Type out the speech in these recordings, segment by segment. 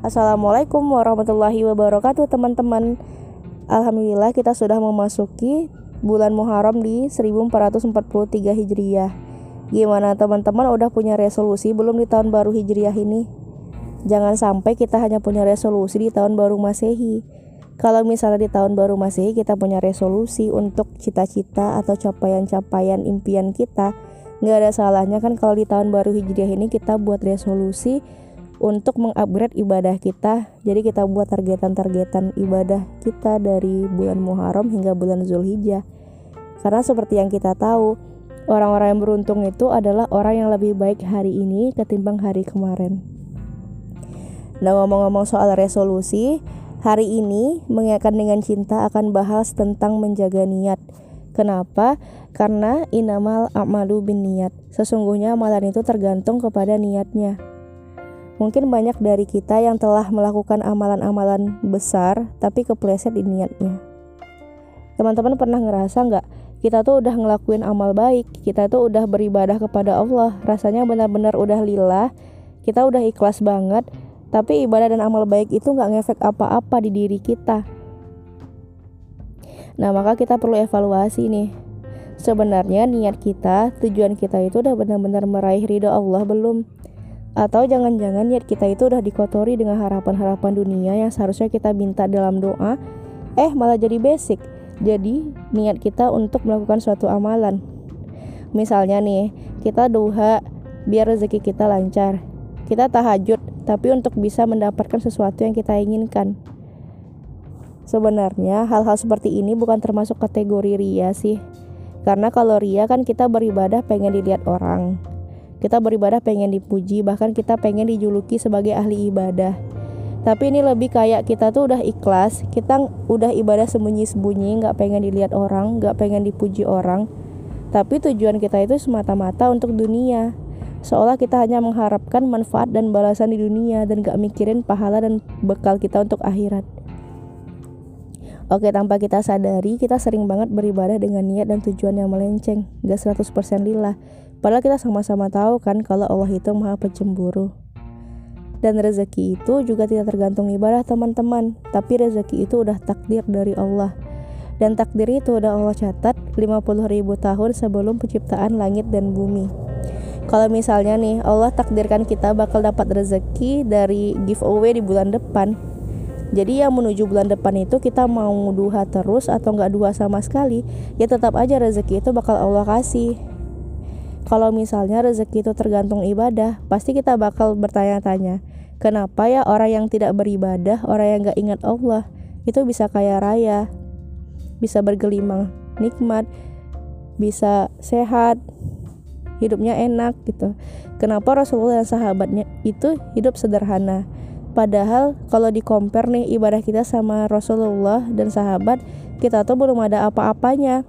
Assalamualaikum warahmatullahi wabarakatuh teman-teman. Alhamdulillah kita sudah memasuki bulan Muharram di 1443 Hijriah. Gimana teman-teman? Udah punya resolusi belum di tahun baru Hijriah ini? Jangan sampai kita hanya punya resolusi di tahun baru Masehi. Kalau misalnya di tahun baru Masehi kita punya resolusi untuk cita-cita atau capaian-capaian impian kita. Nggak ada salahnya kan kalau di tahun baru Hijriah ini kita buat resolusi untuk mengupgrade ibadah kita. Jadi kita buat targetan-targetan ibadah kita dari bulan Muharram hingga bulan Zulhijjah. Karena seperti yang kita tahu, orang-orang yang beruntung itu adalah orang yang lebih baik hari ini ketimbang hari kemarin. Nah, ngomong-ngomong soal resolusi, hari ini mengingatkan dengan cinta akan bahas tentang menjaga niat. Kenapa? Karena inamal amalu bin niat. Sesungguhnya amalan itu tergantung kepada niatnya. Mungkin banyak dari kita yang telah melakukan amalan-amalan besar tapi kepleset di niatnya. Teman-teman pernah ngerasa nggak? Kita tuh udah ngelakuin amal baik, kita tuh udah beribadah kepada Allah, rasanya benar-benar udah lillah, kita udah ikhlas banget, tapi ibadah dan amal baik itu nggak ngefek apa-apa di diri kita. Nah, maka kita perlu evaluasi nih. Sebenarnya niat kita, tujuan kita itu udah benar-benar meraih ridho Allah belum? Atau jangan-jangan niat kita itu udah dikotori dengan harapan-harapan dunia yang seharusnya kita minta dalam doa, eh malah jadi basic. Jadi niat kita untuk melakukan suatu amalan. Misalnya nih, kita doa biar rezeki kita lancar. Kita tahajud, tapi untuk bisa mendapatkan sesuatu yang kita inginkan. Sebenarnya hal-hal seperti ini bukan termasuk kategori ria sih. Karena kalau ria kan kita beribadah pengen dilihat orang kita beribadah pengen dipuji, bahkan kita pengen dijuluki sebagai ahli ibadah. Tapi ini lebih kayak kita tuh udah ikhlas, kita udah ibadah sembunyi-sembunyi, nggak pengen dilihat orang, nggak pengen dipuji orang. Tapi tujuan kita itu semata-mata untuk dunia. Seolah kita hanya mengharapkan manfaat dan balasan di dunia dan gak mikirin pahala dan bekal kita untuk akhirat. Oke, tanpa kita sadari, kita sering banget beribadah dengan niat dan tujuan yang melenceng, gak 100% lillah. Padahal kita sama-sama tahu kan kalau Allah itu maha pencemburu. Dan rezeki itu juga tidak tergantung ibadah teman-teman, tapi rezeki itu udah takdir dari Allah. Dan takdir itu udah Allah catat 50 ribu tahun sebelum penciptaan langit dan bumi. Kalau misalnya nih Allah takdirkan kita bakal dapat rezeki dari giveaway di bulan depan, jadi yang menuju bulan depan itu kita mau duha terus atau nggak duha sama sekali, ya tetap aja rezeki itu bakal Allah kasih. Kalau misalnya rezeki itu tergantung ibadah, pasti kita bakal bertanya-tanya, kenapa ya orang yang tidak beribadah, orang yang gak ingat Allah, itu bisa kaya raya, bisa bergelimang nikmat, bisa sehat, hidupnya enak gitu. Kenapa Rasulullah dan sahabatnya itu hidup sederhana? Padahal kalau di compare nih ibadah kita sama Rasulullah dan sahabat, kita tuh belum ada apa-apanya.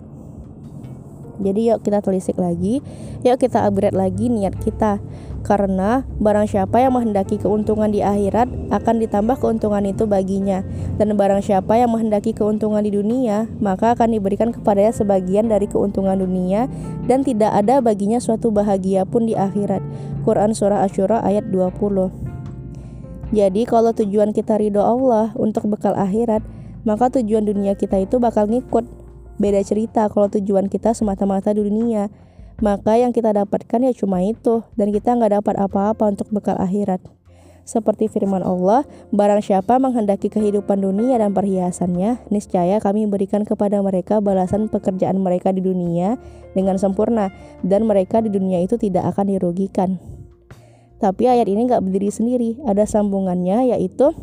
Jadi yuk kita telisik lagi, yuk kita upgrade lagi niat kita. Karena barang siapa yang menghendaki keuntungan di akhirat akan ditambah keuntungan itu baginya. Dan barang siapa yang menghendaki keuntungan di dunia, maka akan diberikan kepadanya sebagian dari keuntungan dunia dan tidak ada baginya suatu bahagia pun di akhirat. Quran Surah Ashura ayat 20 Jadi kalau tujuan kita ridho Allah untuk bekal akhirat, maka tujuan dunia kita itu bakal ngikut Beda cerita kalau tujuan kita semata-mata di dunia. Maka yang kita dapatkan ya cuma itu dan kita nggak dapat apa-apa untuk bekal akhirat. Seperti firman Allah, barang siapa menghendaki kehidupan dunia dan perhiasannya, niscaya kami berikan kepada mereka balasan pekerjaan mereka di dunia dengan sempurna, dan mereka di dunia itu tidak akan dirugikan. Tapi ayat ini nggak berdiri sendiri, ada sambungannya yaitu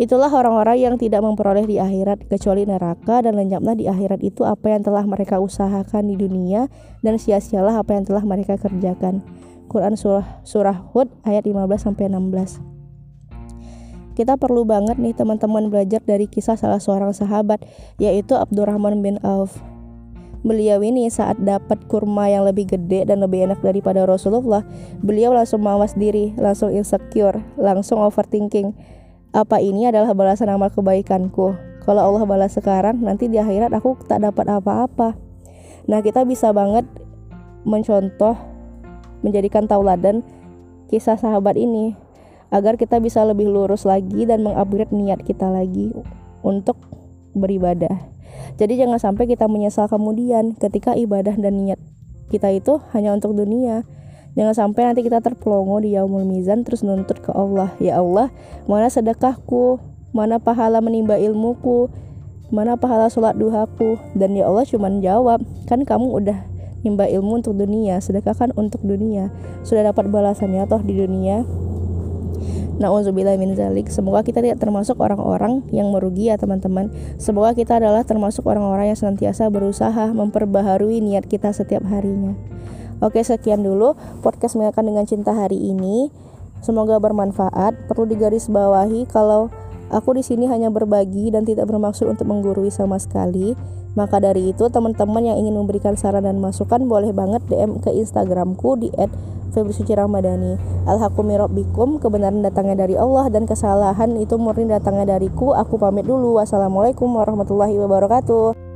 Itulah orang-orang yang tidak memperoleh di akhirat kecuali neraka dan lenyaplah di akhirat itu apa yang telah mereka usahakan di dunia dan sia-sialah apa yang telah mereka kerjakan. Quran surah surah Hud ayat 15 sampai 16. Kita perlu banget nih teman-teman belajar dari kisah salah seorang sahabat yaitu Abdurrahman bin Auf. Beliau ini saat dapat kurma yang lebih gede dan lebih enak daripada Rasulullah, beliau langsung mawas diri, langsung insecure, langsung overthinking apa ini adalah balasan amal kebaikanku? Kalau Allah balas sekarang, nanti di akhirat aku tak dapat apa-apa. Nah, kita bisa banget mencontoh, menjadikan tauladan kisah sahabat ini. agar kita bisa lebih lurus lagi dan mengupgrade niat kita lagi untuk beribadah. Jadi jangan sampai kita menyesal kemudian ketika ibadah dan niat kita itu hanya untuk dunia. Jangan sampai nanti kita terpelongo di yaumul mizan terus nuntut ke Allah. Ya Allah, mana sedekahku? Mana pahala menimba ilmuku? Mana pahala sholat duhaku? Dan ya Allah cuman jawab, kan kamu udah nimba ilmu untuk dunia, sedekah kan untuk dunia. Sudah dapat balasannya toh di dunia. Nauzubillah min zalik. Semoga kita tidak termasuk orang-orang yang merugi ya teman-teman. Semoga kita adalah termasuk orang-orang yang senantiasa berusaha memperbaharui niat kita setiap harinya. Oke, sekian dulu podcast mengakan dengan cinta hari ini. Semoga bermanfaat. Perlu digarisbawahi kalau aku di sini hanya berbagi dan tidak bermaksud untuk menggurui sama sekali. Maka dari itu, teman-teman yang ingin memberikan saran dan masukan boleh banget DM ke Instagramku di Febri Suci Ramadhani Alhaqumi Rabbikum Kebenaran datangnya dari Allah Dan kesalahan itu murni datangnya dariku Aku pamit dulu Wassalamualaikum warahmatullahi wabarakatuh